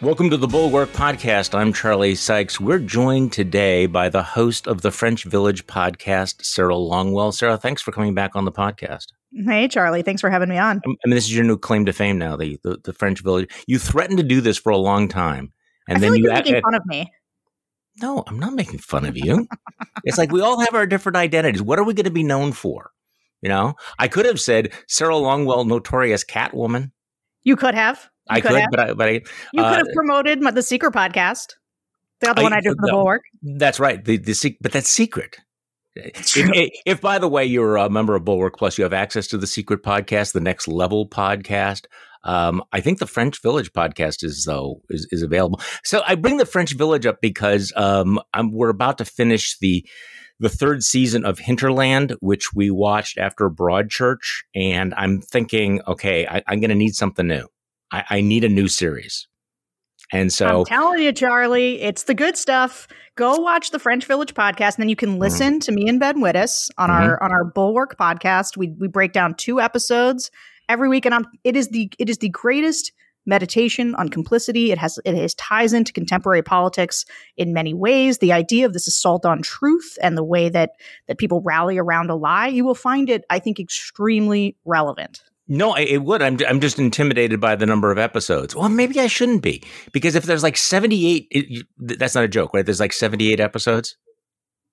Welcome to the Bulwark Podcast. I'm Charlie Sykes. We're joined today by the host of the French Village podcast, Sarah Longwell. Sarah, thanks for coming back on the podcast. Hey, Charlie. Thanks for having me on. I mean, this is your new claim to fame now, the, the, the French Village. You threatened to do this for a long time. And I then like you are making fun of me. No, I'm not making fun of you. it's like we all have our different identities. What are we going to be known for? You know, I could have said Sarah Longwell, notorious Catwoman. You could have. I could, have. but I, but I, you uh, could have promoted the Secret podcast, the other I, one I did for the Bulwark. That's right. The the but that's secret. If, if, if, by the way you're a member of Bulwark Plus, you have access to the Secret podcast, the Next Level podcast. Um, I think the French Village podcast is though is, is available. So I bring the French Village up because um, we're about to finish the the third season of Hinterland, which we watched after Broadchurch, and I'm thinking, okay, I, I'm going to need something new. I, I need a new series. And so I'm telling you, Charlie, it's the good stuff. Go watch the French Village podcast, and then you can mm-hmm. listen mm-hmm. to me and Ben Wittes on mm-hmm. our on our Bulwark podcast. We we break down two episodes every week, and I'm it is the it is the greatest meditation on complicity. It has it has ties into contemporary politics in many ways. The idea of this assault on truth and the way that that people rally around a lie, you will find it, I think, extremely relevant. No, it would. I'm I'm just intimidated by the number of episodes. Well, maybe I shouldn't be because if there's like 78, it, that's not a joke, right? There's like 78 episodes.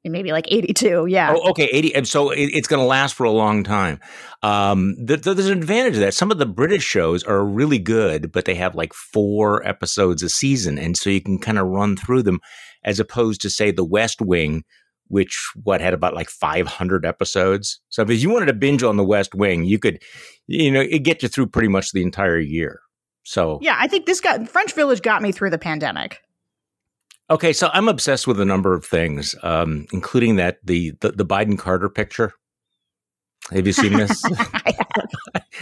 Maybe like 82, yeah. Oh, okay, 80. So it, it's going to last for a long time. Um, th- th- there's an advantage of that. Some of the British shows are really good, but they have like four episodes a season, and so you can kind of run through them, as opposed to say The West Wing, which what had about like 500 episodes. So if you wanted to binge on The West Wing, you could, you know, it get you through pretty much the entire year. So yeah, I think this got French Village got me through the pandemic. Okay, so I'm obsessed with a number of things, um, including that the, the, the Biden Carter picture. Have you seen this? I,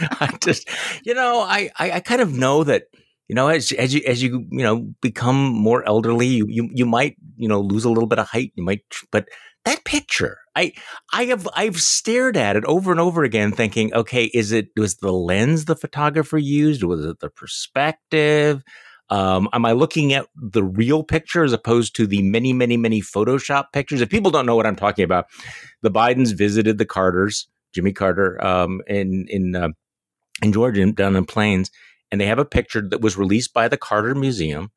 I just, you know, I, I, I kind of know that you know, as as you as you you know become more elderly, you you, you might you know lose a little bit of height. You might, but that picture, I I have I've stared at it over and over again, thinking, okay, is it was the lens the photographer used? Was it the perspective? Um, am I looking at the real picture as opposed to the many, many, many Photoshop pictures? If people don't know what I'm talking about, the Bidens visited the Carters, Jimmy Carter, um, in in uh, in Georgia down in Plains, and they have a picture that was released by the Carter Museum.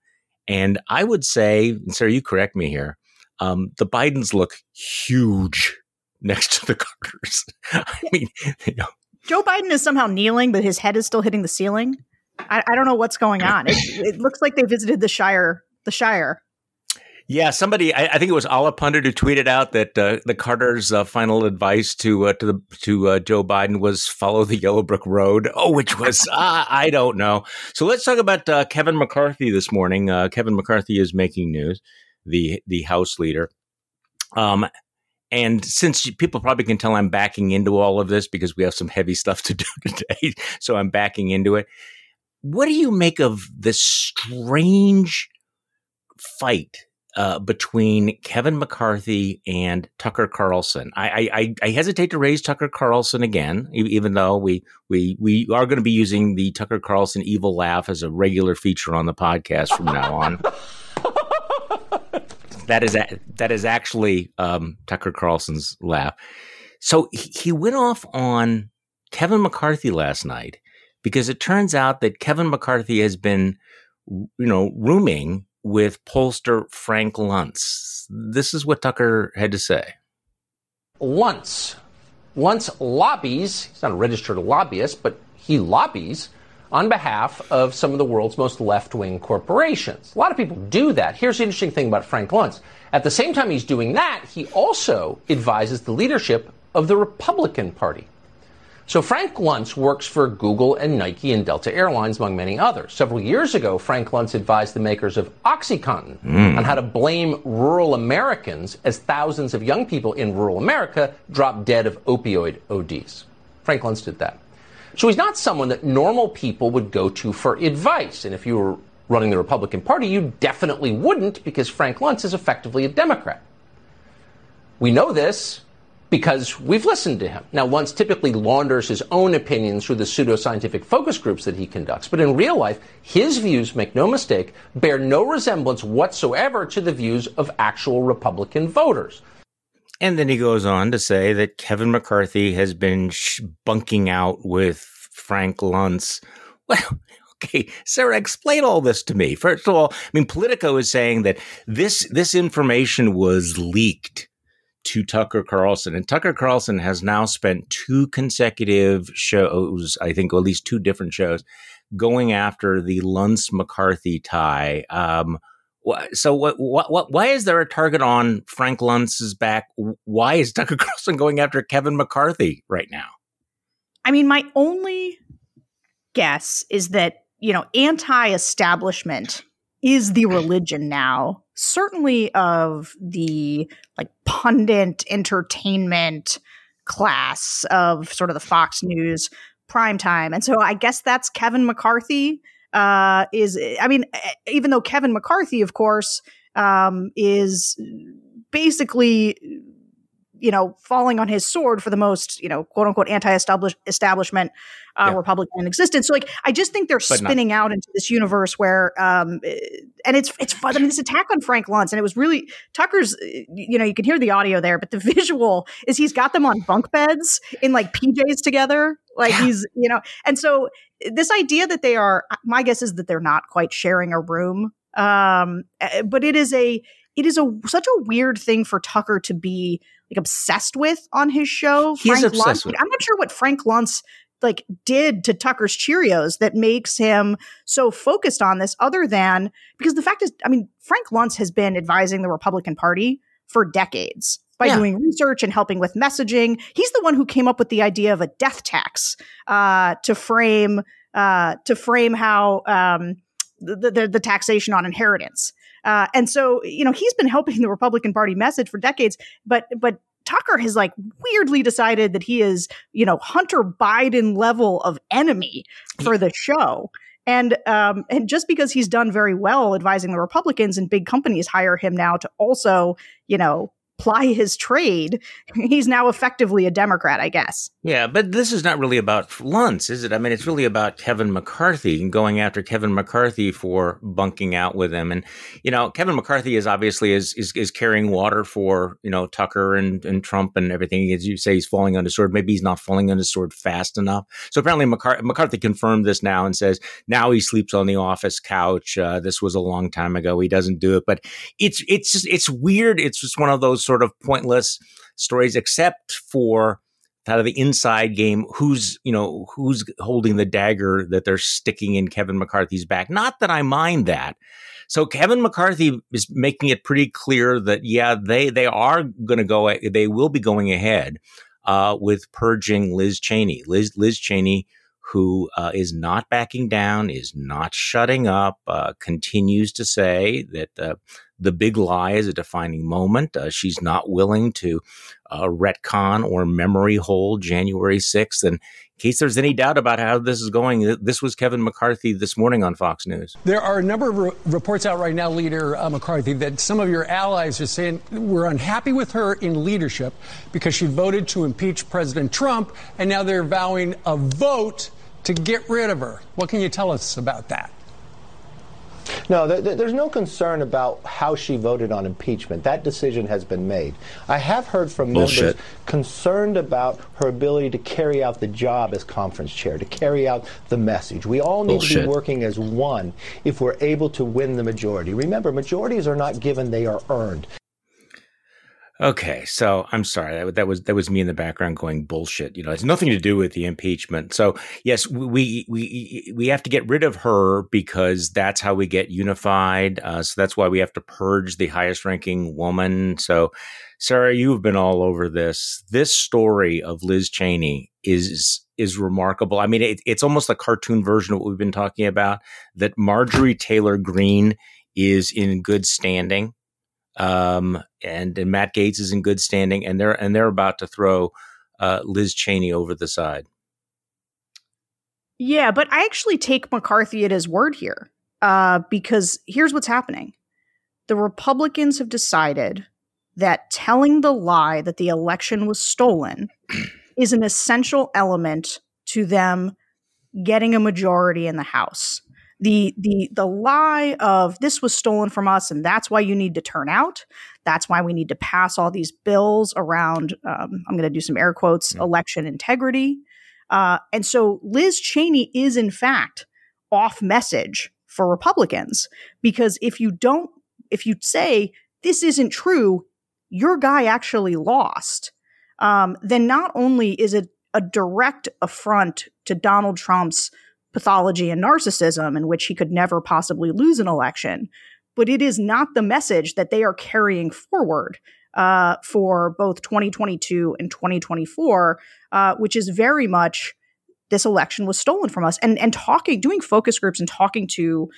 And I would say, and Sarah, you correct me here, um, the Bidens look huge next to the Carters. I mean, you know. Joe Biden is somehow kneeling, but his head is still hitting the ceiling. I, I don't know what's going on. It, it, looks like they visited the Shire. The Shire. Yeah, somebody, I, I think it was Allahpundit who tweeted out that uh, the Carter's uh, final advice to uh, to the to uh, Joe Biden was follow the Yellow Brick Road. Oh, which was uh, I don't know. So let's talk about uh, Kevin McCarthy this morning. Kevin McCarthy is making news, the the House leader. Um, and since people probably can tell I'm backing into all of this because we have some heavy stuff to do today, so I'm backing into it. What do you make of this strange fight uh, between Kevin McCarthy and Tucker Carlson. I, I, I hesitate to raise Tucker Carlson again, even though we we we are going to be using the Tucker Carlson evil laugh as a regular feature on the podcast from now on. that is that is actually um, Tucker Carlson's laugh. So he, he went off on Kevin McCarthy last night because it turns out that Kevin McCarthy has been, you know, rooming with pollster Frank Luntz. This is what Tucker had to say. Luntz. Luntz lobbies, he's not a registered lobbyist, but he lobbies on behalf of some of the world's most left wing corporations. A lot of people do that. Here's the interesting thing about Frank Luntz. At the same time he's doing that, he also advises the leadership of the Republican Party. So Frank Luntz works for Google and Nike and Delta Airlines, among many others. Several years ago, Frank Luntz advised the makers of OxyContin mm. on how to blame rural Americans as thousands of young people in rural America drop dead of opioid ODs. Frank Luntz did that. So he's not someone that normal people would go to for advice. And if you were running the Republican Party, you definitely wouldn't because Frank Luntz is effectively a Democrat. We know this because we've listened to him. Now, Luntz typically launders his own opinions through the pseudoscientific focus groups that he conducts, but in real life, his views, make no mistake, bear no resemblance whatsoever to the views of actual Republican voters. And then he goes on to say that Kevin McCarthy has been bunking out with Frank Luntz. Well, okay, Sarah, explain all this to me. First of all, I mean, Politico is saying that this this information was leaked to Tucker Carlson. And Tucker Carlson has now spent two consecutive shows, I think, or at least two different shows, going after the Luntz McCarthy tie. Um, so what, what, what, why is there a target on Frank Luntz's back? Why is Tucker Carlson going after Kevin McCarthy right now? I mean, my only guess is that, you know, anti-establishment is the religion now certainly of the like pundit entertainment class of sort of the Fox News prime time. And so I guess that's Kevin McCarthy uh, is I mean even though Kevin McCarthy of course um, is basically you know, falling on his sword for the most, you know, quote unquote anti-establishment uh, yeah. Republican in existence. So, like, I just think they're but spinning not. out into this universe where, um, and it's it's fun. I mean, this attack on Frank Luntz, and it was really Tucker's. Eh, you know, you can hear the audio there, but the visual is he's got them on bunk beds in like PJs together, like yeah. he's, you know, and so this idea that they are, my guess is that they're not quite sharing a room. Um, eh, but it is a it is a such a weird thing for Tucker to be like obsessed with on his show. He's Frank obsessed Luntz, with. I'm not sure what Frank Luntz like did to Tucker's Cheerios that makes him so focused on this other than because the fact is I mean Frank Luntz has been advising the Republican Party for decades by yeah. doing research and helping with messaging. He's the one who came up with the idea of a death tax uh, to frame uh, to frame how um, the, the, the taxation on inheritance. Uh, and so, you know, he's been helping the Republican Party message for decades, but but Tucker has like weirdly decided that he is, you know, Hunter Biden level of enemy for the show. And um, and just because he's done very well advising the Republicans and big companies hire him now to also, you know, ply his trade, he's now effectively a Democrat, I guess. Yeah, but this is not really about Luntz, is it? I mean, it's really about Kevin McCarthy and going after Kevin McCarthy for bunking out with him. And you know, Kevin McCarthy is obviously is is, is carrying water for you know Tucker and, and Trump and everything. As you say, he's falling on his sword. Maybe he's not falling on his sword fast enough. So apparently, McCarthy, McCarthy confirmed this now and says now he sleeps on the office couch. Uh, this was a long time ago. He doesn't do it, but it's it's it's weird. It's just one of those sort of pointless stories, except for out of the inside game who's you know who's holding the dagger that they're sticking in Kevin McCarthy's back. Not that I mind that. So Kevin McCarthy is making it pretty clear that yeah they they are going to go they will be going ahead uh, with purging Liz Cheney. Liz Liz Cheney who uh, is not backing down, is not shutting up, uh, continues to say that uh, the big lie is a defining moment. Uh, she's not willing to uh, retcon or memory hold January 6th. And in case there's any doubt about how this is going, this was Kevin McCarthy this morning on Fox News. There are a number of re- reports out right now, Leader uh, McCarthy, that some of your allies are saying we're unhappy with her in leadership because she voted to impeach President Trump, and now they're vowing a vote to get rid of her. What can you tell us about that? No, there's no concern about how she voted on impeachment. That decision has been made. I have heard from Bullshit. members concerned about her ability to carry out the job as conference chair, to carry out the message. We all need Bullshit. to be working as one if we're able to win the majority. Remember, majorities are not given, they are earned. Okay, so I'm sorry that, that was that was me in the background going bullshit. You know, it's nothing to do with the impeachment. So yes, we we we have to get rid of her because that's how we get unified. Uh, so that's why we have to purge the highest ranking woman. So, Sarah, you've been all over this. This story of Liz Cheney is is remarkable. I mean, it, it's almost a cartoon version of what we've been talking about. That Marjorie Taylor Greene is in good standing um, and, and Matt Gaetz is in good standing, and they're and they're about to throw uh, Liz Cheney over the side. Yeah, but I actually take McCarthy at his word here, uh, because here's what's happening: the Republicans have decided that telling the lie that the election was stolen is an essential element to them getting a majority in the House. The the the lie of this was stolen from us, and that's why you need to turn out. That's why we need to pass all these bills around. Um, I'm going to do some air quotes: yeah. election integrity. Uh, and so Liz Cheney is in fact off message for Republicans because if you don't, if you say this isn't true, your guy actually lost. Um, then not only is it a direct affront to Donald Trump's pathology and narcissism, in which he could never possibly lose an election, but it is not the message that they are carrying forward uh, for both 2022 and 2024, uh, which is very much this election was stolen from us. And and talking, doing focus groups and talking to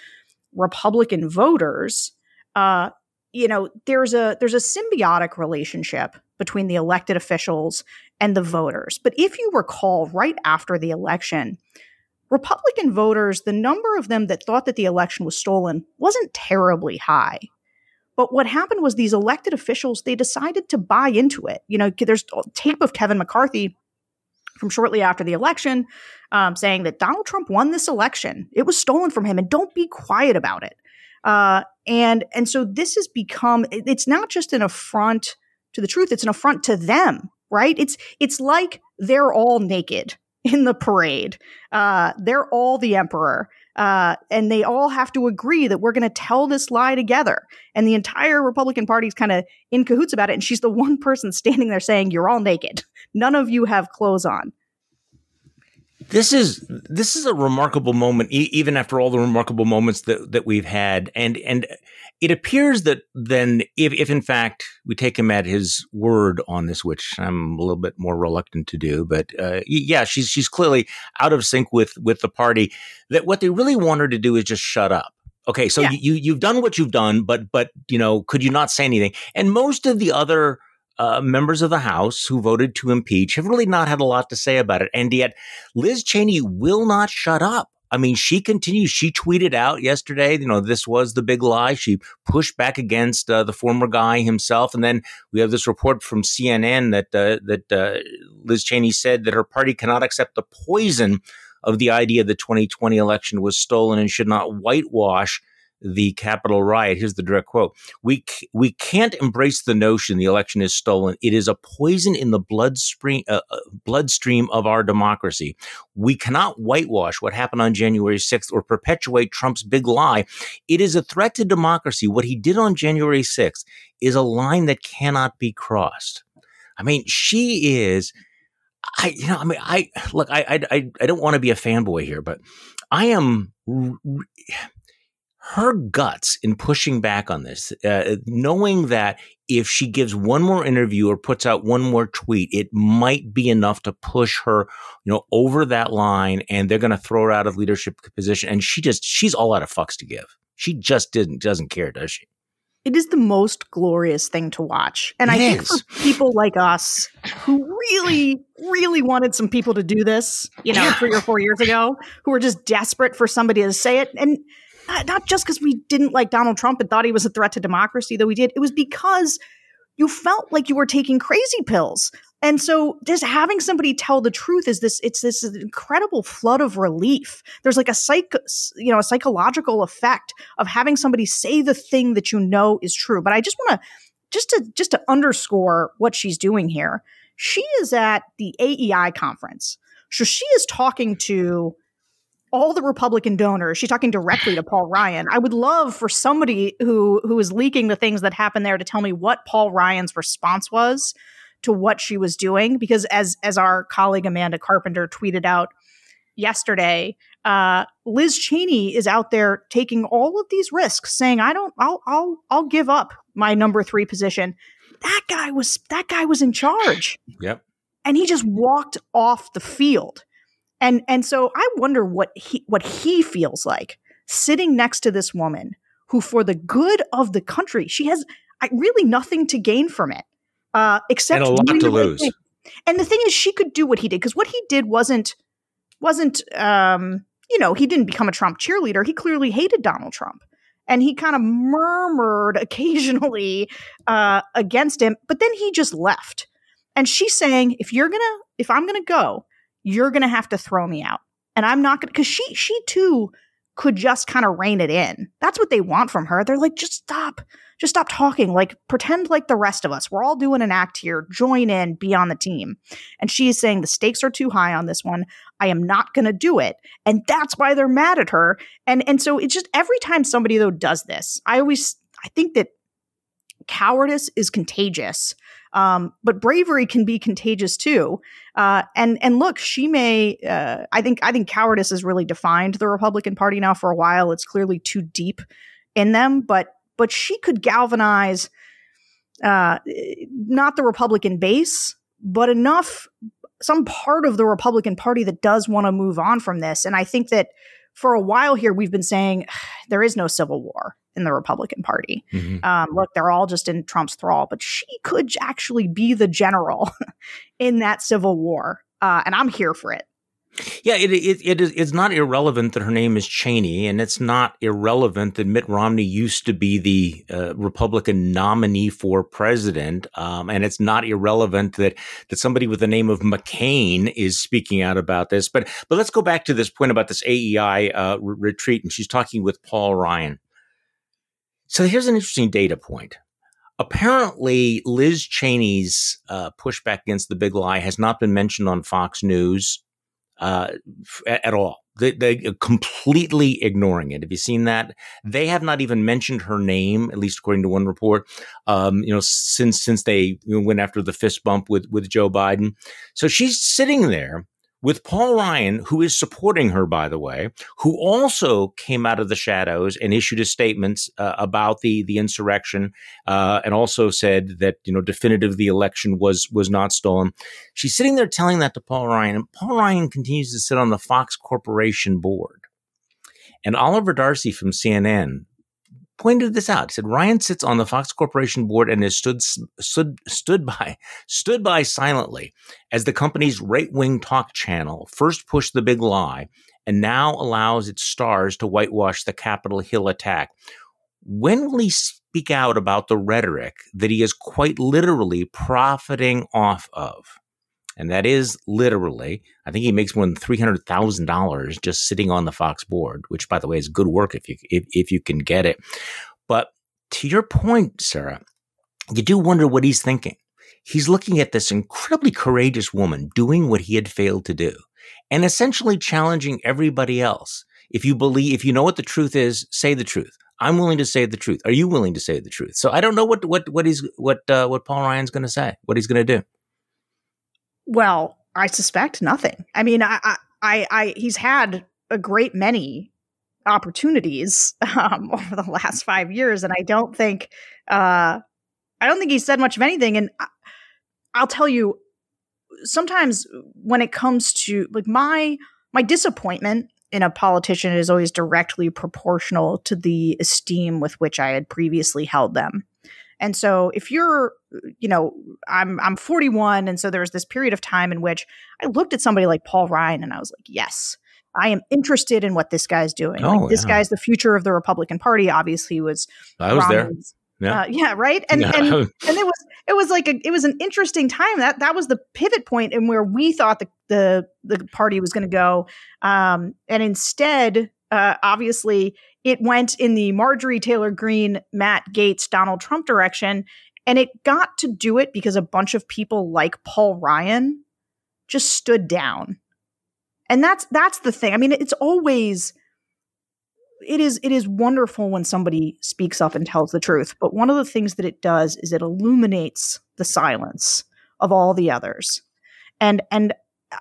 Republican voters, uh, you know, there's a there's a symbiotic relationship between the elected officials and the voters. But if you recall, right after the election, Republican voters, the number of them that thought that the election was stolen wasn't terribly high. But what happened was these elected officials, they decided to buy into it. You know, there's tape of Kevin McCarthy from shortly after the election um, saying that Donald Trump won this election. It was stolen from him, and don't be quiet about it. Uh, and and so this has become it's not just an affront to the truth; it's an affront to them, right? It's it's like they're all naked in the parade. Uh, they're all the emperor. Uh, and they all have to agree that we're going to tell this lie together. And the entire Republican Party is kind of in cahoots about it. And she's the one person standing there saying, You're all naked. None of you have clothes on. This is this is a remarkable moment, e- even after all the remarkable moments that, that we've had, and and it appears that then, if, if in fact we take him at his word on this, which I'm a little bit more reluctant to do, but uh, yeah, she's she's clearly out of sync with with the party. That what they really want her to do is just shut up. Okay, so yeah. you you've done what you've done, but but you know, could you not say anything? And most of the other uh, members of the House who voted to impeach have really not had a lot to say about it. And yet, Liz Cheney will not shut up. I mean, she continues. She tweeted out yesterday, you know, this was the big lie. She pushed back against uh, the former guy himself, and then we have this report from CNN that uh, that uh, Liz Cheney said that her party cannot accept the poison of the idea the 2020 election was stolen and should not whitewash the Capitol riot. Here's the direct quote: "We we can't embrace the notion the election is stolen. It is a poison in the bloodstream uh, uh bloodstream of our democracy. We cannot whitewash what happened on January 6th or perpetuate Trump's big lie. It is a threat to democracy. What he did on January 6th is a line that cannot be crossed." I mean, she is. I, you know, I mean, I look, I, I, I don't want to be a fanboy here, but I am her guts in pushing back on this, uh, knowing that if she gives one more interview or puts out one more tweet, it might be enough to push her, you know, over that line, and they're going to throw her out of leadership position. And she just she's all out of fucks to give. She just didn't doesn't care, does she? It is the most glorious thing to watch. And it I think for people like us who really, really wanted some people to do this, you know, three or four years ago, who were just desperate for somebody to say it. And not just because we didn't like Donald Trump and thought he was a threat to democracy, though we did. It was because you felt like you were taking crazy pills. And so just having somebody tell the truth is this it's this incredible flood of relief. There's like a psych you know, a psychological effect of having somebody say the thing that you know is true. But I just want to just to just to underscore what she's doing here. She is at the AEI conference. So she is talking to all the Republican donors. She's talking directly to Paul Ryan. I would love for somebody who who is leaking the things that happened there to tell me what Paul Ryan's response was to what she was doing because as as our colleague Amanda Carpenter tweeted out yesterday, uh, Liz Cheney is out there taking all of these risks, saying, "I don't, I'll, I'll, I'll give up my number three position." That guy was that guy was in charge. Yep, and he just walked off the field. And and so I wonder what he what he feels like sitting next to this woman who for the good of the country, she has really nothing to gain from it. Uh, except and a lot to lose. Thing. And the thing is she could do what he did because what he did wasn't wasn't um, you know, he didn't become a Trump cheerleader. He clearly hated Donald Trump. and he kind of murmured occasionally uh, against him, but then he just left. And she's saying, if you're gonna, if I'm gonna go, you're gonna have to throw me out, and I'm not gonna, because she, she too could just kind of rein it in. That's what they want from her. They're like, just stop, just stop talking. Like, pretend like the rest of us. We're all doing an act here. Join in, be on the team. And she is saying the stakes are too high on this one. I am not going to do it. And that's why they're mad at her. And and so it's just every time somebody though does this, I always I think that cowardice is contagious. Um, but bravery can be contagious too. Uh, and and look, she may. Uh, I think I think cowardice has really defined the Republican Party now for a while. It's clearly too deep in them, but but she could galvanize uh, not the Republican base, but enough some part of the Republican Party that does want to move on from this. And I think that for a while here, we've been saying there is no civil war in the Republican Party. Mm-hmm. Um, look, they're all just in Trump's thrall, but she could actually be the general in that civil war. Uh, and I'm here for it. Yeah, it, it, it is, it's not irrelevant that her name is Cheney, and it's not irrelevant that Mitt Romney used to be the uh, Republican nominee for president, um, and it's not irrelevant that that somebody with the name of McCain is speaking out about this. But but let's go back to this point about this AEI uh, re- retreat, and she's talking with Paul Ryan. So here's an interesting data point. Apparently, Liz Cheney's uh, pushback against the big lie has not been mentioned on Fox News uh, at all. They, they completely ignoring it. Have you seen that? They have not even mentioned her name, at least according to one report. Um, you know, since since they went after the fist bump with with Joe Biden, so she's sitting there with Paul Ryan, who is supporting her, by the way, who also came out of the shadows and issued a statement uh, about the the insurrection, uh, and also said that you know definitive the election was was not stolen. She's sitting there telling that to Paul Ryan, and Paul Ryan continues to sit on the Fox Corporation board. And Oliver Darcy from CNN pointed this out. He said Ryan sits on the Fox Corporation board and has stood stood stood by stood by silently as the company's right-wing talk channel first pushed the big lie and now allows its stars to whitewash the Capitol Hill attack. When will he speak out about the rhetoric that he is quite literally profiting off of? And that is literally, I think he makes more than three hundred thousand dollars just sitting on the Fox board, which, by the way, is good work if you if, if you can get it. But to your point, Sarah, you do wonder what he's thinking. He's looking at this incredibly courageous woman doing what he had failed to do, and essentially challenging everybody else. If you believe, if you know what the truth is, say the truth. I'm willing to say the truth. Are you willing to say the truth? So I don't know what what what he's what uh, what Paul Ryan's going to say. What he's going to do. Well, I suspect nothing. I mean, I, I, I, he's had a great many opportunities um, over the last five years, and I don't think, uh, I don't think he said much of anything. And I, I'll tell you, sometimes when it comes to like my my disappointment in a politician is always directly proportional to the esteem with which I had previously held them. And so if you're, you know, I'm I'm 41 and so there was this period of time in which I looked at somebody like Paul Ryan and I was like, yes, I am interested in what this guy's doing. Oh, like, this yeah. guy's the future of the Republican Party. Obviously, was I was Romney's, there. Yeah. Uh, yeah, right. And yeah. and and it was it was like a, it was an interesting time. That that was the pivot point and where we thought the the the party was going to go. Um, and instead, uh, obviously, it went in the Marjorie Taylor Greene, Matt Gaetz, Donald Trump direction. And it got to do it because a bunch of people like Paul Ryan just stood down. And that's that's the thing. I mean, it's always it is it is wonderful when somebody speaks up and tells the truth, but one of the things that it does is it illuminates the silence of all the others. And and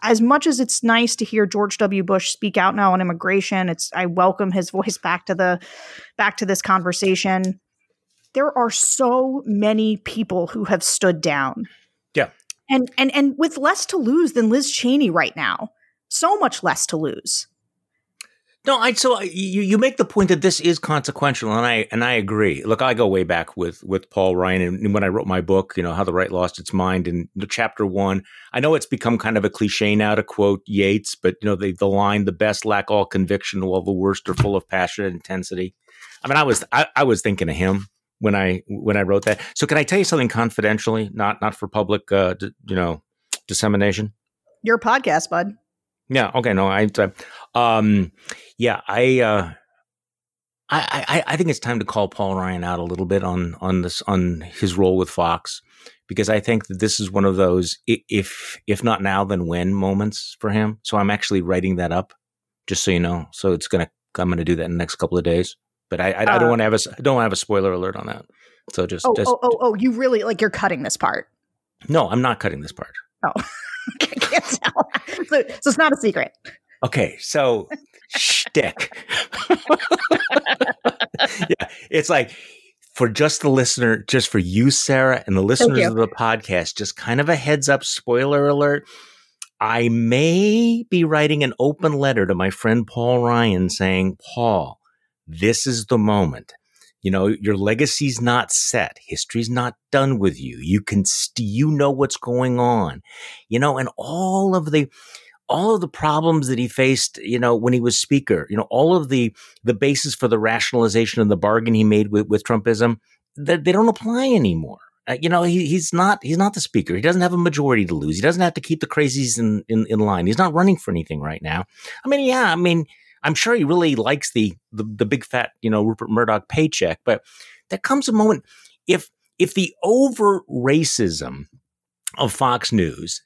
as much as it's nice to hear George W. Bush speak out now on immigration, it's I welcome his voice back to the back to this conversation. There are so many people who have stood down. Yeah. And and and with less to lose than Liz Cheney right now. So much less to lose. No, I so you you make the point that this is consequential, and I and I agree. Look, I go way back with with Paul Ryan, and when I wrote my book, you know, how the right lost its mind, in chapter one, I know it's become kind of a cliche now to quote Yeats, but you know, the the line, "The best lack all conviction, while the worst are full of passion and intensity." I mean, I was I, I was thinking of him when I when I wrote that. So can I tell you something confidentially, not not for public, uh, d- you know, dissemination? Your podcast, bud. Yeah. Okay. No. I. Um. Yeah. I. Uh, I, I, I think it's time to call Paul Ryan out a little bit on on this on his role with Fox because I think that this is one of those if if not now then when moments for him. So I'm actually writing that up, just so you know. So it's gonna I'm gonna do that in the next couple of days. But I I, uh, I don't want to have a I don't want to have a spoiler alert on that. So just oh, just, oh oh oh you really like you're cutting this part. No, I'm not cutting this part. Oh, I can't tell. So, so it's not a secret. Okay, so shtick. yeah, it's like for just the listener, just for you, Sarah, and the listeners of the podcast, just kind of a heads up, spoiler alert. I may be writing an open letter to my friend Paul Ryan saying, Paul, this is the moment. You know, your legacy's not set. History's not done with you. You can, st- you know what's going on, you know, and all of the, all of the problems that he faced, you know, when he was speaker, you know, all of the the basis for the rationalization and the bargain he made with, with Trumpism, they, they don't apply anymore. Uh, you know, he, he's not he's not the speaker. He doesn't have a majority to lose. He doesn't have to keep the crazies in, in, in line. He's not running for anything right now. I mean, yeah, I mean, I'm sure he really likes the the, the big fat, you know, Rupert Murdoch paycheck, but there comes a moment if if the over racism of Fox News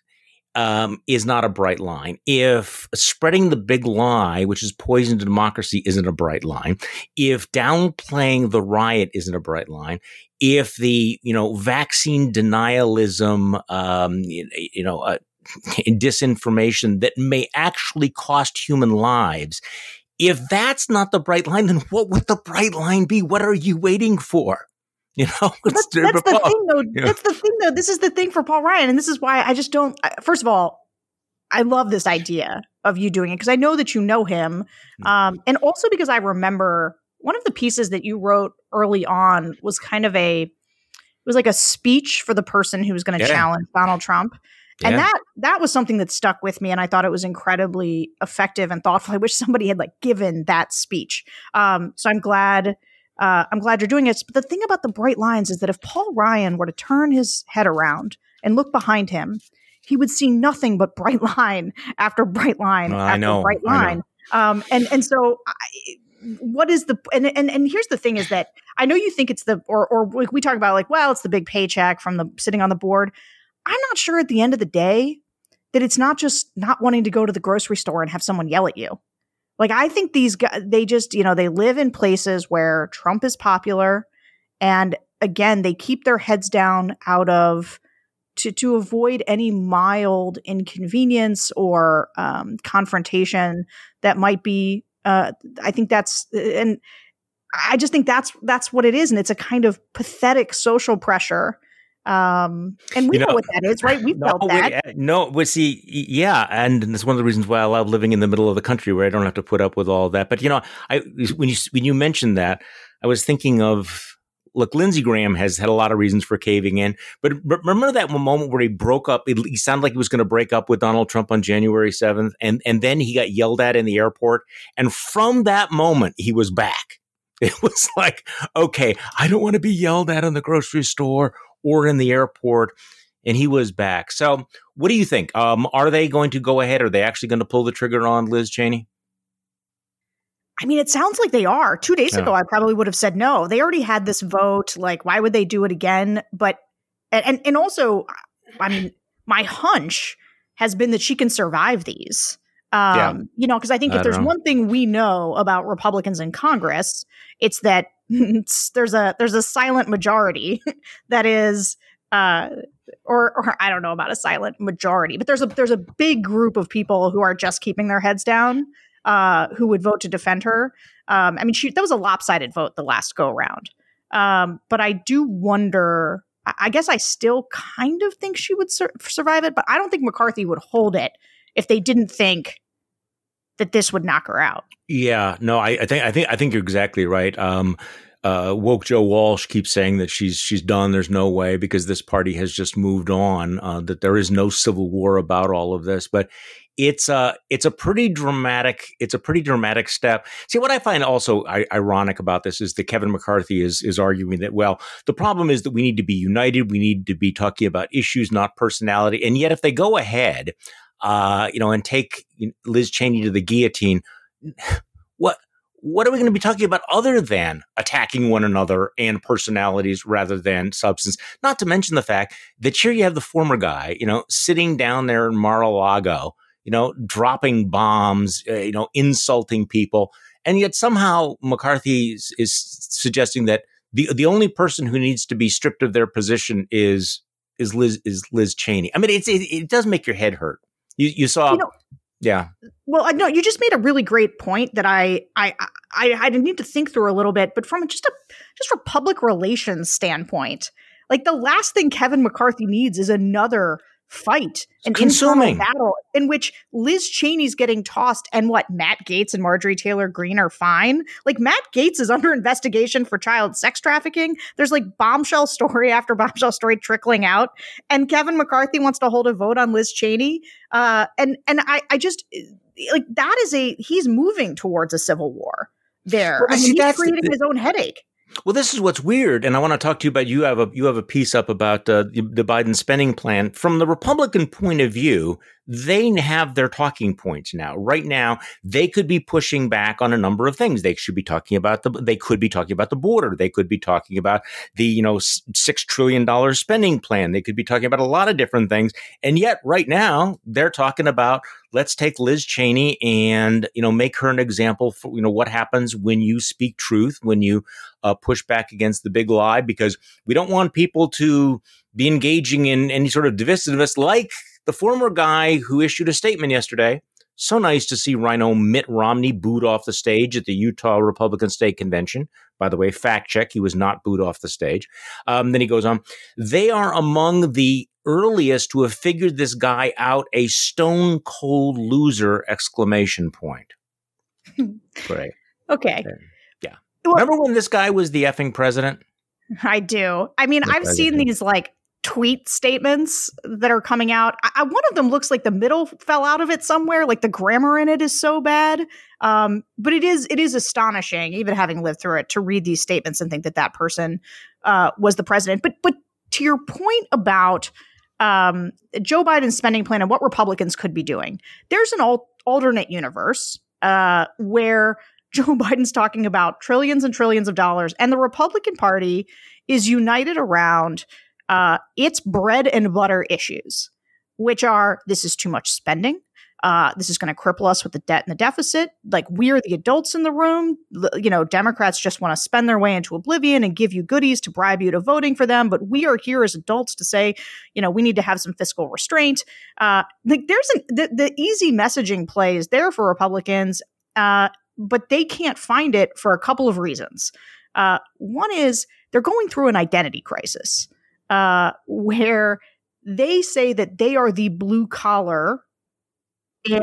um, is not a bright line. If spreading the big lie, which is poison to democracy, isn't a bright line, if downplaying the riot isn't a bright line, if the you know vaccine denialism, um, you, you know, uh, disinformation that may actually cost human lives. If that's not the bright line, then what would the bright line be? What are you waiting for? You know, that's, that's the thing, though. Yeah. That's the thing, though. This is the thing for Paul Ryan, and this is why I just don't. First of all, I love this idea of you doing it because I know that you know him, mm. um, and also because I remember one of the pieces that you wrote early on was kind of a, it was like a speech for the person who was going to yeah. challenge Donald Trump. Yeah. And that that was something that stuck with me, and I thought it was incredibly effective and thoughtful. I wish somebody had like given that speech. Um, so I'm glad uh, I'm glad you're doing it. But the thing about the bright lines is that if Paul Ryan were to turn his head around and look behind him, he would see nothing but bright line after bright line after I know, bright line. Um, and and so, I, what is the and, and and here's the thing is that I know you think it's the or or we talk about like well it's the big paycheck from the sitting on the board. I'm not sure at the end of the day that it's not just not wanting to go to the grocery store and have someone yell at you. Like I think these guys, they just, you know, they live in places where Trump is popular. And again, they keep their heads down out of to, to avoid any mild inconvenience or um, confrontation that might be, uh, I think that's, and I just think that's, that's what it is. And it's a kind of pathetic social pressure um, and we you know, know, what that is, right? We no, felt that. We, no, we see, yeah, and it's one of the reasons why I love living in the middle of the country where I don't have to put up with all that. But you know, I when you when you mentioned that, I was thinking of look, Lindsey Graham has had a lot of reasons for caving in, but remember that moment where he broke up? He sounded like he was going to break up with Donald Trump on January seventh, and and then he got yelled at in the airport, and from that moment he was back. It was like, okay, I don't want to be yelled at in the grocery store or in the airport. And he was back. So, what do you think? Um, are they going to go ahead? Are they actually going to pull the trigger on Liz Cheney? I mean, it sounds like they are. Two days yeah. ago, I probably would have said no. They already had this vote. Like, why would they do it again? But and and also, I mean, my hunch has been that she can survive these. Um, yeah. You know, because I think I if there's know. one thing we know about Republicans in Congress, it's that there's a there's a silent majority that is uh or or I don't know about a silent majority, but there's a there's a big group of people who are just keeping their heads down uh who would vote to defend her. Um I mean she that was a lopsided vote the last go around. Um but I do wonder I guess I still kind of think she would sur- survive it, but I don't think McCarthy would hold it if they didn't think that this would knock her out. Yeah, no, I, I think I think I think you're exactly right. Um, uh, woke Joe Walsh keeps saying that she's she's done. There's no way because this party has just moved on. Uh, that there is no civil war about all of this. But it's a it's a pretty dramatic it's a pretty dramatic step. See, what I find also I- ironic about this is that Kevin McCarthy is is arguing that well, the problem is that we need to be united. We need to be talking about issues, not personality. And yet, if they go ahead, uh, you know, and take Liz Cheney to the guillotine, what what are we going to be talking about other than attacking one another and personalities rather than substance? Not to mention the fact that here you have the former guy, you know, sitting down there in Mar-a-Lago, you know, dropping bombs, uh, you know, insulting people. And yet somehow McCarthy is, is, suggesting that the, the only person who needs to be stripped of their position is, is Liz, is Liz Cheney. I mean, it's, it, it does make your head hurt. You, you saw, you know, yeah. Well, no, you just made a really great point that I, I, I, I need to think through a little bit, but from just a, just from public relations standpoint, like the last thing Kevin McCarthy needs is another fight, an consuming battle in which Liz Cheney's getting tossed and what Matt Gaetz and Marjorie Taylor Greene are fine. Like Matt Gaetz is under investigation for child sex trafficking. There's like bombshell story after bombshell story trickling out, and Kevin McCarthy wants to hold a vote on Liz Cheney. Uh, and and I I just like that is a he's moving towards a civil war there. Well, I mean, he's creating the, his own headache. Well, this is what's weird, and I want to talk to you about. You have a you have a piece up about uh, the Biden spending plan from the Republican point of view. They have their talking points now. Right now, they could be pushing back on a number of things. They should be talking about the. They could be talking about the border. They could be talking about the you know six trillion dollars spending plan. They could be talking about a lot of different things. And yet, right now, they're talking about let's take Liz Cheney and you know make her an example for you know what happens when you speak truth, when you uh, push back against the big lie, because we don't want people to be engaging in any sort of divisiveness like the former guy who issued a statement yesterday. So nice to see RINO Mitt Romney booed off the stage at the Utah Republican State Convention. By the way, fact check, he was not booed off the stage. Um, then he goes on. They are among the earliest to have figured this guy out a stone cold loser exclamation point. Great. Okay. Yeah. Well, Remember when this guy was the effing president? I do. I mean, the I've president. seen these like tweet statements that are coming out. I, one of them looks like the middle fell out of it somewhere. Like the grammar in it is so bad. Um, but it is it is astonishing, even having lived through it, to read these statements and think that that person uh, was the president. But but to your point about um, Joe Biden's spending plan and what Republicans could be doing. There's an al- alternate universe uh, where Joe Biden's talking about trillions and trillions of dollars, and the Republican Party is united around uh, its bread and butter issues, which are this is too much spending. Uh, this is going to cripple us with the debt and the deficit. Like we're the adults in the room. You know, Democrats just want to spend their way into oblivion and give you goodies to bribe you to voting for them. But we are here as adults to say, you know, we need to have some fiscal restraint. Uh, like there's an, the, the easy messaging play is there for Republicans, uh, but they can't find it for a couple of reasons. Uh, one is they're going through an identity crisis uh, where they say that they are the blue collar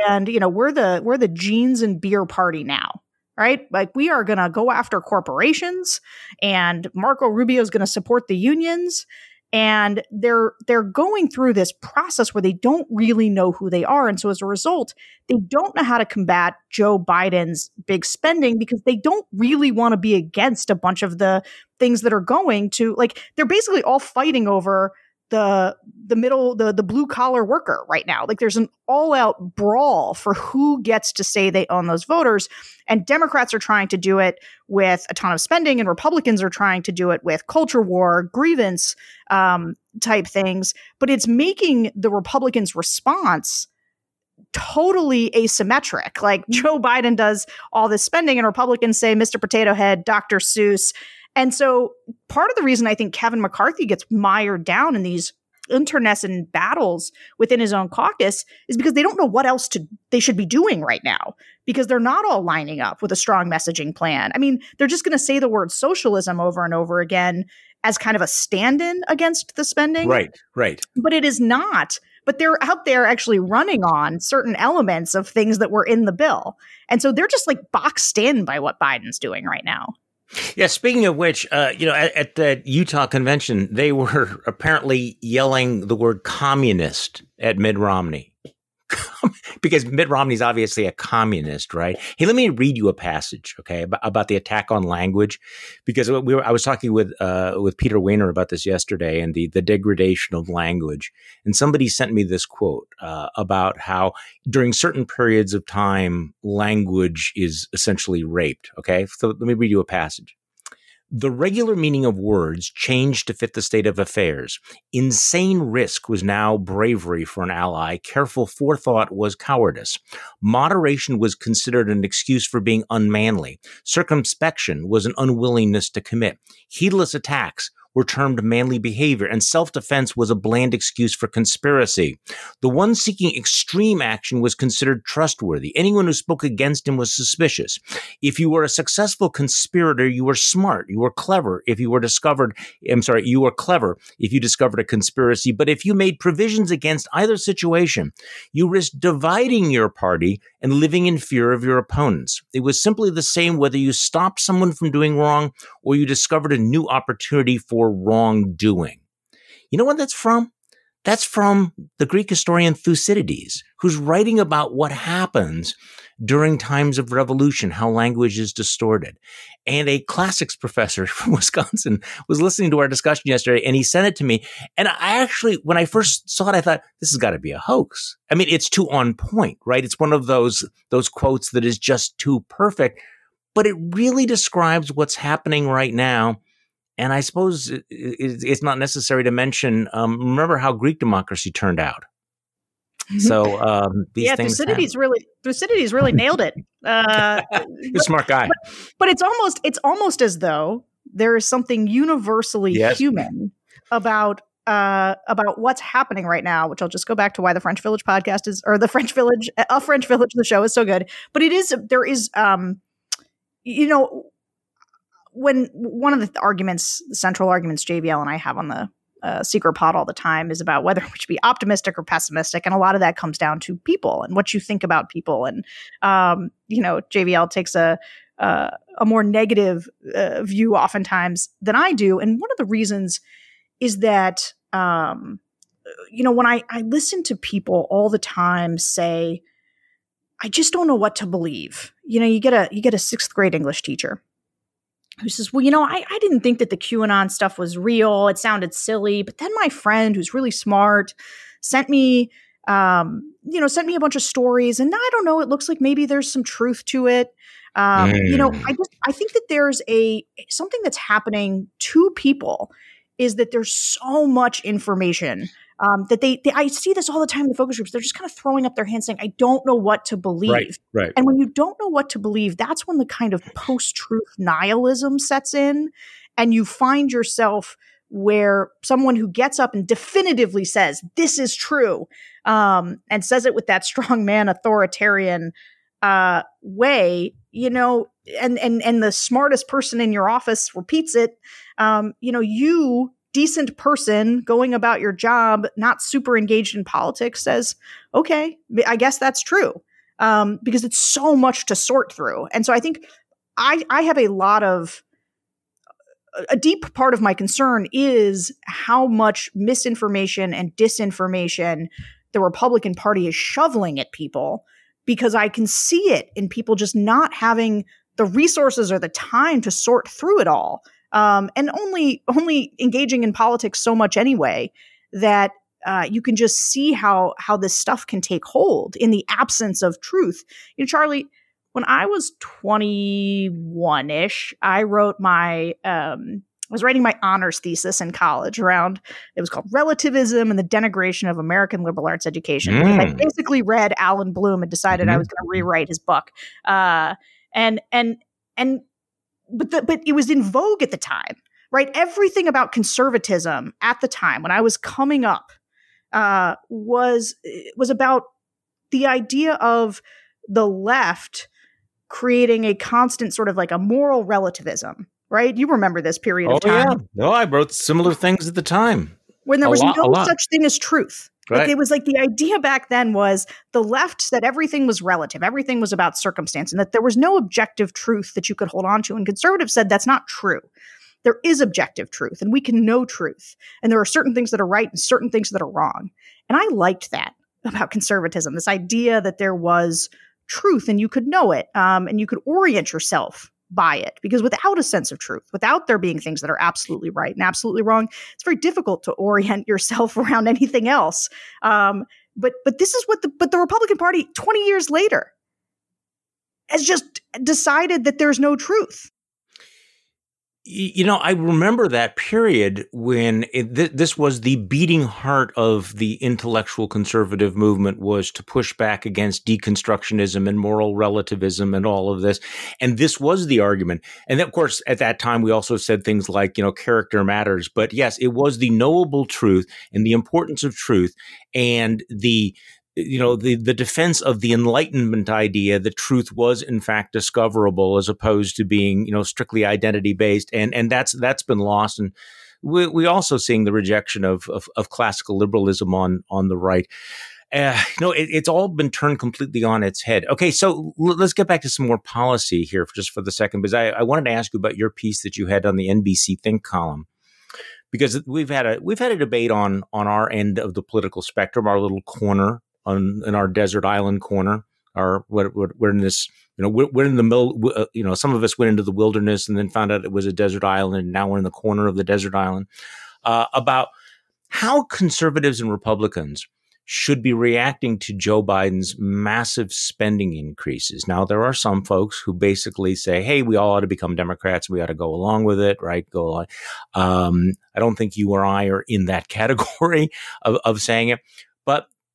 and you know we're the we're the jeans and beer party now right? Like we are going to go after corporations and marco rubio is going to support the unions and they're they're going through this process where they don't really know who they are. And so as a result they don't know how to combat joe biden's big spending because they don't really want to be against a bunch of the things that are going to like they're basically all fighting over the the middle the the blue collar worker right now. Like there's an all out brawl for who gets to say they own those voters and democrats are trying to do it with a ton of spending and republicans are trying to do it with culture war grievance um, type things but it's making the republicans response totally asymmetric. Like joe biden does all this spending and republicans say mr potato head dr seuss and so part of the reason I think Kevin McCarthy gets mired down in these internecine battles within his own caucus is because they don't know what else to they should be doing right now because they're not all lining up with a strong messaging plan. I mean, they're just going to say the word socialism over and over again as kind of a stand-in against the spending. Right, right. But it is not. But they're out there actually running on certain elements of things that were in the bill. And so they're just like boxed in by what Biden's doing right now. Yeah, speaking of which, uh, you know, at, at the Utah convention, they were apparently yelling the word communist at Mitt Romney. because Mitt Romney's obviously a communist, right? Hey, let me read you a passage, okay, about, about the attack on language, because we were, I was talking with uh, with Peter Wehner about this yesterday and the the degradation of language, and somebody sent me this quote uh, about how during certain periods of time, language is essentially raped. Okay, so let me read you a passage. The regular meaning of words changed to fit the state of affairs. Insane risk was now bravery for an ally. Careful forethought was cowardice. Moderation was considered an excuse for being unmanly. Circumspection was an unwillingness to commit. Heedless attacks were termed manly behavior, and self defense was a bland excuse for conspiracy. The one seeking extreme action was considered trustworthy. Anyone who spoke against him was suspicious. If you were a successful conspirator, you were smart, you were clever. If you were discovered, I'm sorry, you were clever if you discovered a conspiracy. But if you made provisions against either situation, you risked dividing your party and living in fear of your opponents. It was simply the same whether you stopped someone from doing wrong or you discovered a new opportunity for wrongdoing. You know what that's from? That's from the Greek historian Thucydides, who's writing about what happens during times of revolution, how language is distorted. And a classics professor from Wisconsin was listening to our discussion yesterday and he sent it to me. And I actually, when I first saw it, I thought, this has got to be a hoax. I mean, it's too on point, right? It's one of those, those quotes that is just too perfect, but it really describes what's happening right now and I suppose it's not necessary to mention. Um, remember how Greek democracy turned out. Mm-hmm. So um, these yeah, things Thucydides happen. really Thucydides really nailed it. Uh, He's a smart guy. But, but, it's almost it's almost as though there is something universally yes. human about uh, about what's happening right now. Which I'll just go back to why the French Village podcast is or the French Village a French Village the show is so good. But it is there is um, you know when one of the arguments, the central arguments JVL and I have on the uh, secret pod all the time is about whether we should be optimistic or pessimistic, and a lot of that comes down to people and what you think about people. And um, you know, JVL takes a uh, a more negative uh, view oftentimes than I do, and one of the reasons is that um, you know when I I listen to people all the time say. I just don't know what to believe. You know, you get a you get a sixth grade English teacher who says, Well, you know, I, I didn't think that the QAnon stuff was real. It sounded silly. But then my friend, who's really smart, sent me, um, you know, sent me a bunch of stories. And I don't know, it looks like maybe there's some truth to it. Um, mm. You know, I just, I think that there's a something that's happening to people is that there's so much information um, that they, they, I see this all the time in the focus groups. They're just kind of throwing up their hands saying, I don't know what to believe. Right, right. And when you don't know what to believe, that's when the kind of post truth nihilism sets in. And you find yourself where someone who gets up and definitively says, This is true, um, and says it with that strong man authoritarian uh, way, you know, and, and, and the smartest person in your office repeats it, um, you know, you decent person going about your job, not super engaged in politics, says, okay, I guess that's true. Um, because it's so much to sort through. And so I think I, I have a lot of, a deep part of my concern is how much misinformation and disinformation the Republican Party is shoveling at people because I can see it in people just not having the resources or the time to sort through it all um, and only only engaging in politics so much anyway that uh, you can just see how how this stuff can take hold in the absence of truth. You know, Charlie, when I was 21 ish, I wrote my um, I was writing my honors thesis in college around it was called relativism and the denigration of American liberal arts education. Mm. I basically read Allan Bloom and decided mm-hmm. I was going to rewrite his book. Uh, and and and but the, but it was in vogue at the time, right? Everything about conservatism at the time when I was coming up uh, was was about the idea of the left creating a constant sort of like a moral relativism, right? You remember this period oh, of time? Yeah. No, I wrote similar things at the time. When there a was lot, no such thing as truth. Right. Like it was like the idea back then was the left said everything was relative, everything was about circumstance, and that there was no objective truth that you could hold on to. And conservatives said that's not true. There is objective truth, and we can know truth. And there are certain things that are right and certain things that are wrong. And I liked that. about conservatism. This idea that there was truth and you could know it um, and you could orient yourself by it. Because without a sense of truth without there being things that are absolutely right and absolutely wrong it's very difficult to orient yourself around anything else. Um, but but this is what the but the republican party 20 years later has just decided that there's no truth you know, I remember that period when it, th- this was the beating heart of the intellectual conservative movement was to push back against deconstructionism and moral relativism and all of this. And this was the argument. And of course, at that time, we also said things like, you know, character matters. But yes, it was the knowable truth and the importance of truth and the you know the the defense of the enlightenment idea that truth was in fact discoverable as opposed to being you know strictly identity based and and that's that's been lost and we we also seeing the rejection of, of, of classical liberalism on on the right uh, know, it, it's all been turned completely on its head. Okay, so l- let's get back to some more policy here for just for the second, because I, I wanted to ask you about your piece that you had on the NBC Think column, because we've had a we've had a debate on on our end of the political spectrum, our little corner on in our desert island corner. Our we're, we're in this, you know, we're, we're in the middle. Uh, you know, some of us went into the wilderness and then found out it was a desert island, and now we're in the corner of the desert island. Uh, about how conservatives and Republicans should be reacting to Joe Biden's massive spending increases. Now, there are some folks who basically say, hey, we all ought to become Democrats. We ought to go along with it, right? Go along. Um, I don't think you or I are in that category of, of saying it.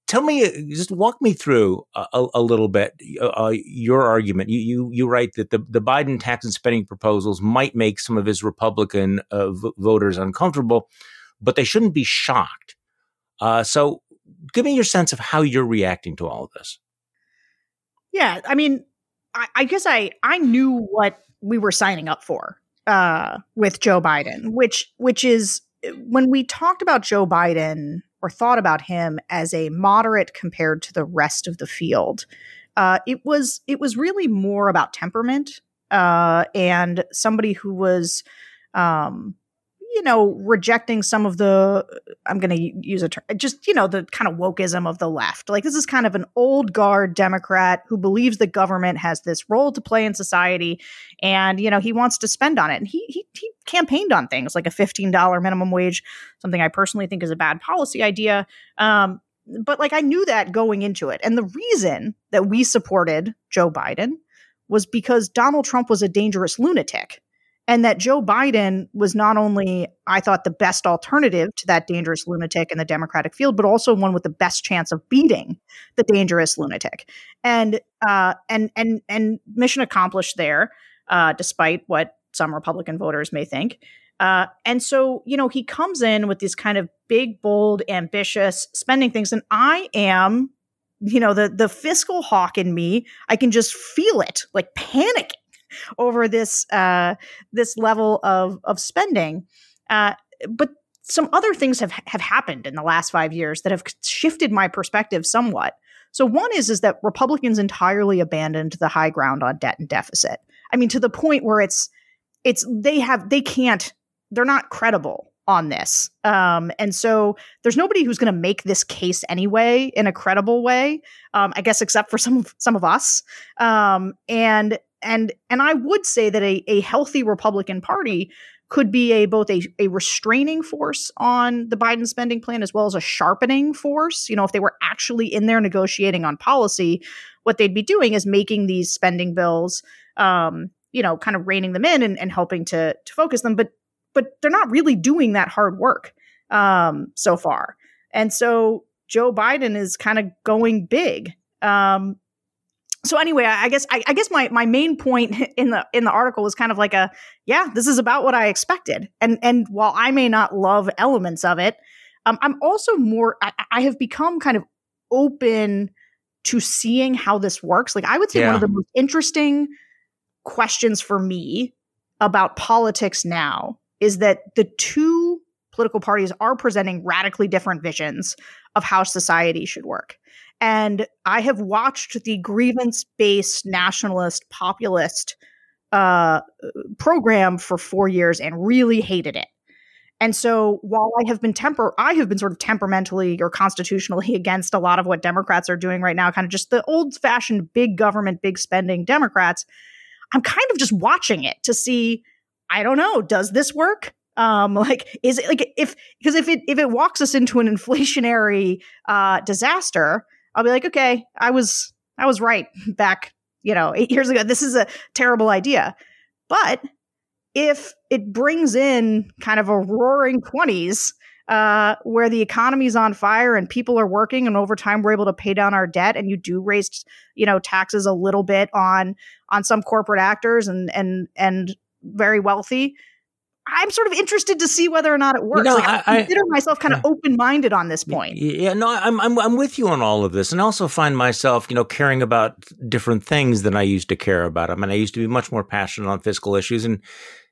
Tell me, just walk me through a, a little bit uh, uh, your argument. You, you you write that the, the Biden tax and spending proposals might make some of his Republican uh, v- voters uncomfortable, but they shouldn't be shocked. Uh, so, give me your sense of how you're reacting to all of this. Yeah, I mean, I, I guess I I knew what we were signing up for uh, with Joe Biden, which which is when we talked about Joe Biden or thought about him as a moderate compared to the rest of the field. Uh, it was it was really more about temperament uh, and somebody who was um, you know, rejecting some of the, I'm going to use a term, just, you know, the kind of wokeism of the left. Like, this is kind of an old guard Democrat who believes the government has this role to play in society and, you know, he wants to spend on it. And he, he, he campaigned on things like a $15 minimum wage, something I personally think is a bad policy idea. Um, but like, I knew that going into it. And the reason that we supported Joe Biden was because Donald Trump was a dangerous lunatic and that Joe Biden was not only, I thought, the best alternative to that dangerous lunatic in the Democratic field, but also one with the best chance of beating the dangerous lunatic. And uh, and and and mission accomplished there, uh, despite what some Republican voters may think. Uh, and so, you know, he comes in with these kind of big, bold, ambitious spending things, and I am, you know, the the fiscal hawk in me. I can just feel it, like panicking over this uh, this level of of spending. Uh, but some other things have have happened in the last five years that have shifted my perspective somewhat. So one is is that Republicans entirely abandoned the high ground on debt and deficit. I mean, to the point where it's it's they have they can't they're not credible on this. Um, and so there's nobody who's going to make this case anyway in a credible way. Um, I guess except for some of some of us. Um, and and and I would say that a, a healthy Republican Party could be a both a, a restraining force on the Biden spending plan as well as a sharpening force. You know, if they were actually in there negotiating on policy, what they'd be doing is making these spending bills, um, you know, kind of reining them in and, and helping to to focus them. But but they're not really doing that hard work um, so far. And so Joe Biden is kind of going big. Um, so anyway, I guess I, I, guess my my main point in the in the article was kind of like a yeah, this is about what I expected, and and while I may not love elements of it, um, I'm also more I, I, have become kind of open to seeing how this works. Like I would say yeah. one of the most interesting questions for me about politics now is that the two political parties are presenting radically different visions of how society should work. And I have watched the grievance based nationalist populist uh, program for four years and really hated it. And so while I have been temper I have been sort of temperamentally or constitutionally against a lot of what Democrats are doing right now, kind of just the old-fashioned big government, big spending Democrats, I'm kind of just watching it to see I don't know, does this work? Um, like is it like if because if it if it walks us into an inflationary uh disaster, I'll be like, okay, I was I was right back, you know, eight years ago. This is a terrible idea. But if it brings in kind of a roaring 20s uh, where the economy's on fire and people are working and over time we're able to pay down our debt and you do raise you know taxes a little bit on on some corporate actors and and and very wealthy I'm sort of interested to see whether or not it works. Know, like, I, I, consider myself kind of open minded on this point. Yeah, no, I'm, I'm I'm with you on all of this, and I also find myself, you know, caring about different things than I used to care about. I mean, I used to be much more passionate on fiscal issues, and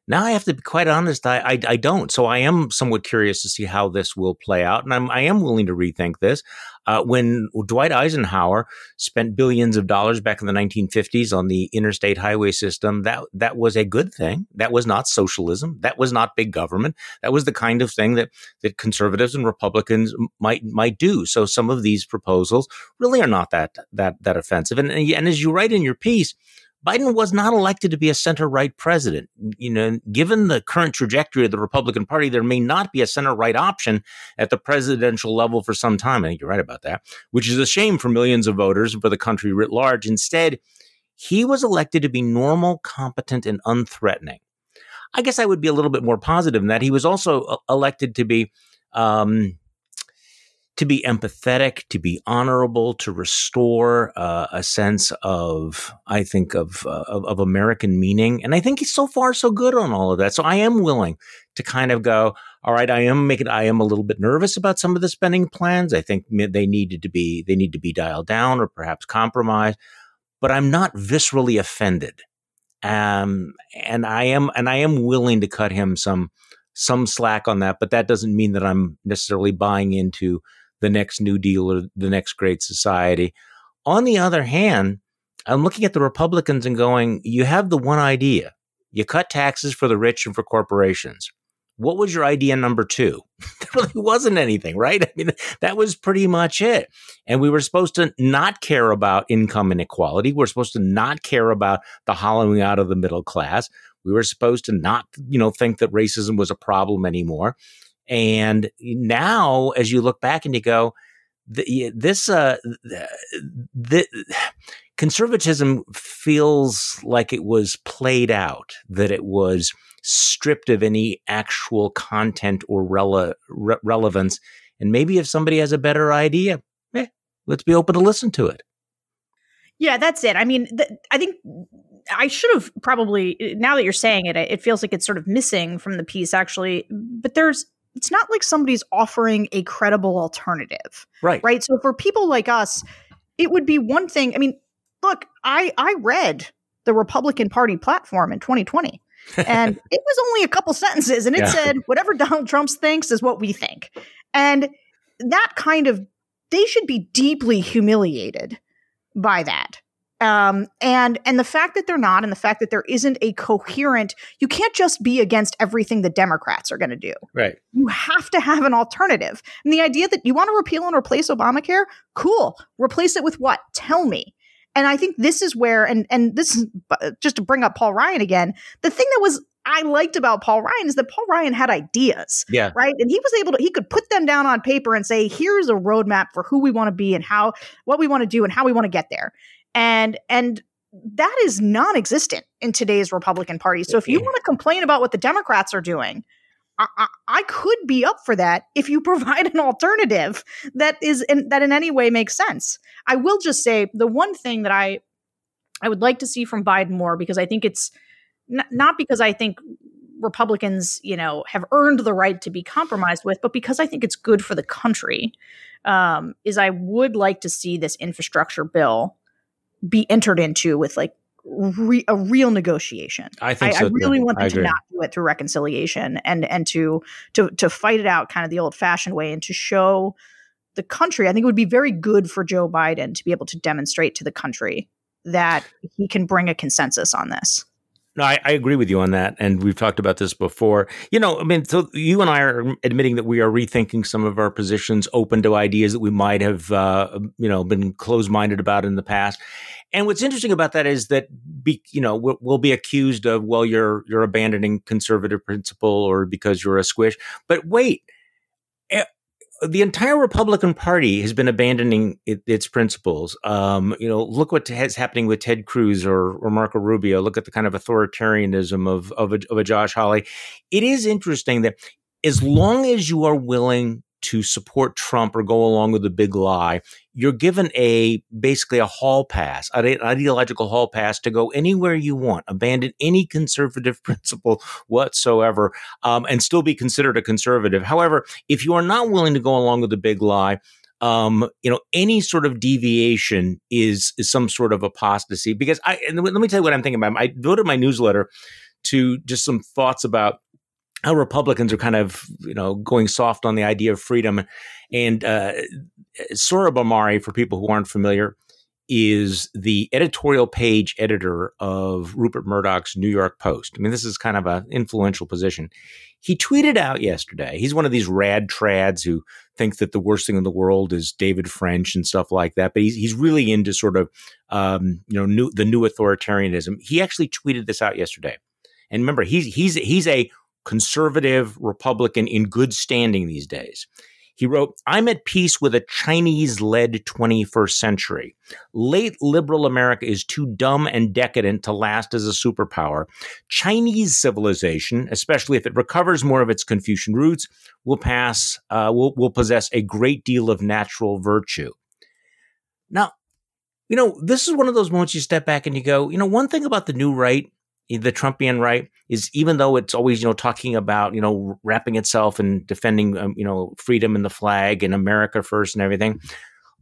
now I have to be quite honest, I, I, I don't. So I am somewhat curious to see how this will play out, and I'm I am willing to rethink this. Uh, when Dwight Eisenhower spent billions of dollars back in the 1950s on the interstate highway system, that that was a good thing. That was not socialism. That was not big government. That was the kind of thing that that conservatives and Republicans might might do. So some of these proposals really are not that that that offensive. And and as you write in your piece Biden was not elected to be a center right president. You know, given the current trajectory of the Republican Party, there may not be a center right option at the presidential level for some time. I think you're right about that, which is a shame for millions of voters and for the country writ large. Instead, he was elected to be normal, competent, and unthreatening. I guess I would be a little bit more positive in that he was also uh, elected to be um, to be empathetic, to be honorable, to restore uh, a sense of, I think, of, uh, of, of American meaning. And I think he's so far so good on all of that. So I am willing to kind of go, all right, I am making, I am a little bit nervous about some of the spending plans. I think they needed to be, they need to be dialed down or perhaps compromised, but I'm not viscerally offended. Um, and I am, and I am willing to cut him some, some slack on that, but that doesn't mean that I'm necessarily buying into the next New Deal or the next Great Society. On the other hand, I'm looking at the Republicans and going, you have the one idea. You cut taxes for the rich and for corporations. What was your idea number two? there really wasn't anything, right? I mean, that was pretty much it. And we were supposed to not care about income inequality. We're supposed to not care about the hollowing out of the middle class. We were supposed to not, you know, think that racism was a problem anymore. And now, as you look back and you go, this uh, the, conservatism feels like it was played out, that it was stripped of any actual content or rele- re- relevance. And maybe if somebody has a better idea, eh, let's be open to listen to it. Yeah, that's it. I mean, th- I think I should have probably now that you're saying it, it feels like it's sort of missing from the piece actually. But there's it's not like somebody's offering a credible alternative. Right. Right. So for people like us, it would be one thing. I mean, look, I I read the Republican Party platform in 2020. and it was only a couple sentences and it yeah. said whatever Donald Trump thinks is what we think. And that kind of they should be deeply humiliated by that. Um, and and the fact that they're not, and the fact that there isn't a coherent, you can't just be against everything the Democrats are going to do. Right. You have to have an alternative. And the idea that you want to repeal and replace Obamacare, cool. Replace it with what? Tell me. And I think this is where, and and this is just to bring up Paul Ryan again. The thing that was I liked about Paul Ryan is that Paul Ryan had ideas. Yeah. Right. And he was able to, he could put them down on paper and say, here's a roadmap for who we want to be and how, what we want to do and how we want to get there and and that is non-existent in today's Republican Party. So if you want to complain about what the Democrats are doing, I, I, I, could be up for that if you provide an alternative that is in, that in any way makes sense. I will just say the one thing that I I would like to see from Biden more because I think it's n- not because I think Republicans, you know, have earned the right to be compromised with, but because I think it's good for the country. Um, is I would like to see this infrastructure bill be entered into with like re- a real negotiation. I think I, so I really want them to not do it through reconciliation and and to to to fight it out kind of the old fashioned way and to show the country. I think it would be very good for Joe Biden to be able to demonstrate to the country that he can bring a consensus on this. No, I, I, agree with you on that, and we've talked about this before. You know, I mean, so you and I are admitting that we are rethinking some of our positions, open to ideas that we might have, uh, you know, been closed-minded about in the past. And what's interesting about that is that, be, you know, we'll, we'll be accused of, well, you're you're abandoning conservative principle, or because you're a squish. But wait, the entire Republican Party has been abandoning it, its principles. Um, you know, look what is happening with Ted Cruz or, or Marco Rubio. Look at the kind of authoritarianism of of a, of a Josh Hawley. It is interesting that as long as you are willing to support Trump or go along with the big lie, you're given a basically a hall pass, an ideological hall pass to go anywhere you want, abandon any conservative principle whatsoever, um, and still be considered a conservative. However, if you are not willing to go along with the big lie, um, you know, any sort of deviation is is some sort of apostasy. Because I, and let me tell you what I'm thinking about. I devoted my newsletter to just some thoughts about how Republicans are kind of, you know, going soft on the idea of freedom. And uh, Sohrab Ahmari, for people who aren't familiar, is the editorial page editor of Rupert Murdoch's New York Post. I mean, this is kind of an influential position. He tweeted out yesterday. He's one of these rad trads who think that the worst thing in the world is David French and stuff like that. But he's he's really into sort of um, you know new, the new authoritarianism. He actually tweeted this out yesterday. And remember, he's he's he's a conservative Republican in good standing these days. He wrote, I'm at peace with a Chinese led 21st century. Late liberal America is too dumb and decadent to last as a superpower. Chinese civilization, especially if it recovers more of its Confucian roots, will pass, uh, will, will possess a great deal of natural virtue. Now, you know, this is one of those moments you step back and you go, you know, one thing about the new right the Trumpian right is even though it's always you know talking about you know wrapping itself and defending um, you know freedom and the flag and America first and everything,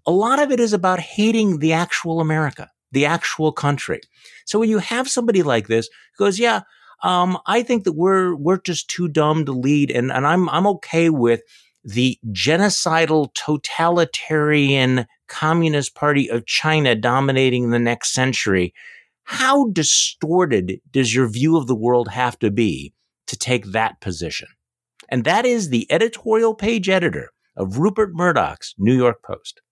a lot of it is about hating the actual America, the actual country. So when you have somebody like this who goes, yeah, um, I think that we're we're just too dumb to lead, and and I'm I'm okay with the genocidal totalitarian communist party of China dominating the next century how distorted does your view of the world have to be to take that position? And that is the editorial page editor of Rupert Murdoch's New York Post.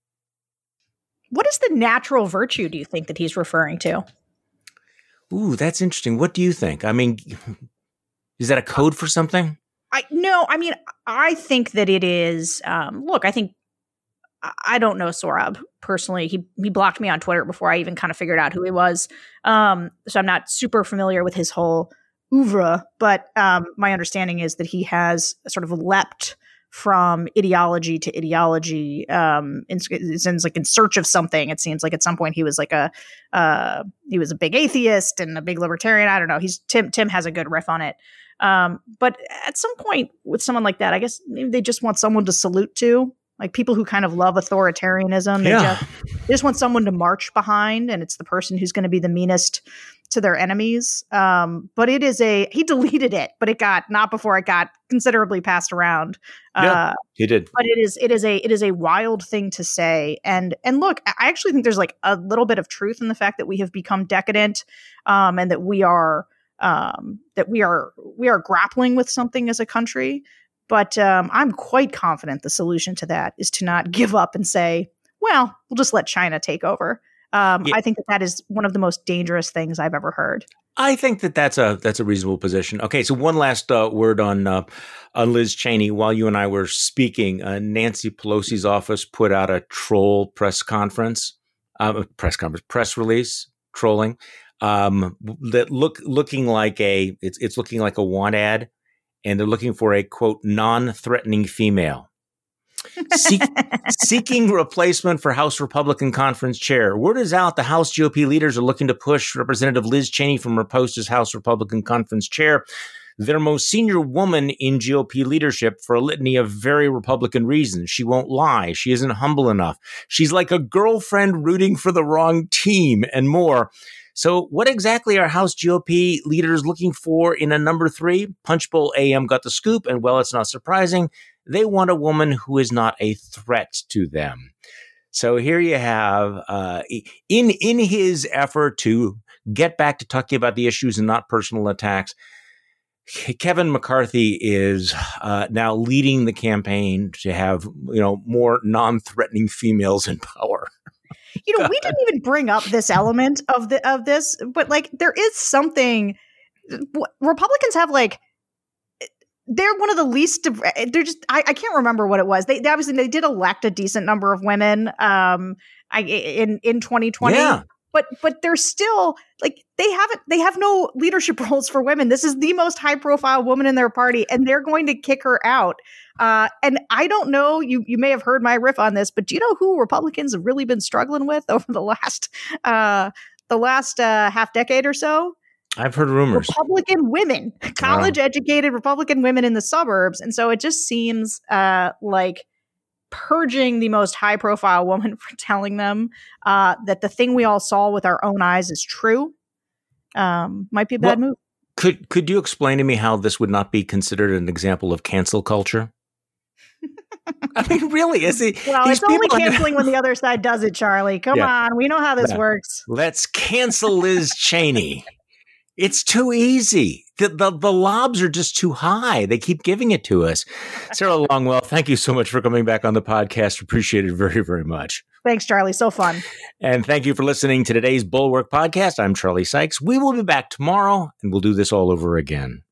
What is the natural virtue do you think that he's referring to? Ooh, that's interesting. What do you think? I mean, is that a code for something? I no, I mean, I think that it is. Um, look, I think I don't know Sohrab personally. He he blocked me on Twitter before I even kind of figured out who he was. Um, so I'm not super familiar with his whole oeuvre, but um, my understanding is that he has sort of leapt from ideology to ideology. Um, in, it seems like in search of something. It seems like at some point he was like a uh, he was a big atheist and a big libertarian. I don't know. He's Tim. Tim has a good riff on it. Um, but at some point with someone like that, I guess maybe they just want someone to salute to like people who kind of love authoritarianism. They, yeah. just, they just want someone to march behind, and it's the person who's going to be the meanest to their enemies. Um, but it is a he deleted it, but it got not before it got considerably passed around. Yeah, uh, he did. But it is it is a it is a wild thing to say. And and look, I actually think there's like a little bit of truth in the fact that we have become decadent, um, and that we are um, that we are we are grappling with something as a country. But um, I'm quite confident the solution to that is to not give up and say, well, we'll just let China take over. Um, yeah. I think that that is one of the most dangerous things I've ever heard. I think that that's a that's a reasonable position. Okay, so one last uh, word on uh, on Liz Cheney. While you and I were speaking, uh, Nancy Pelosi's office put out a troll press conference, uh, press conference, press release, trolling um, that look looking like a it's it's looking like a want ad and they're looking for a quote non-threatening female. Seek, seeking replacement for House Republican Conference Chair. Word is out the House GOP leaders are looking to push Representative Liz Cheney from her post as House Republican Conference Chair, their most senior woman in GOP leadership, for a litany of very Republican reasons. She won't lie. She isn't humble enough. She's like a girlfriend rooting for the wrong team and more. So, what exactly are House GOP leaders looking for in a number three? Punchbowl AM got the scoop, and well, it's not surprising. They want a woman who is not a threat to them. So here you have, uh, in in his effort to get back to talking about the issues and not personal attacks. Kevin McCarthy is uh, now leading the campaign to have you know more non-threatening females in power. You know, we didn't even bring up this element of the of this, but like there is something Republicans have like they're one of the least they're just I, I can't remember what it was. They, they, obviously they did elect a decent number of women um I in in 2020. Yeah but but they're still like they haven't they have no leadership roles for women this is the most high profile woman in their party and they're going to kick her out uh, and i don't know you you may have heard my riff on this but do you know who republicans have really been struggling with over the last uh, the last uh, half decade or so I've heard rumors. Republican women, college educated Republican women in the suburbs. And so it just seems uh, like purging the most high profile woman for telling them uh, that the thing we all saw with our own eyes is true um, might be a bad well, move. Could could you explain to me how this would not be considered an example of cancel culture? I mean, really, is it? Well, it's only canceling when the other side does it, Charlie. Come yeah. on, we know how this yeah. works. Let's cancel Liz Cheney. It's too easy. The, the, the lobs are just too high. They keep giving it to us. Sarah Longwell, thank you so much for coming back on the podcast. Appreciate it very, very much. Thanks, Charlie. So fun. And thank you for listening to today's Bulwark podcast. I'm Charlie Sykes. We will be back tomorrow and we'll do this all over again.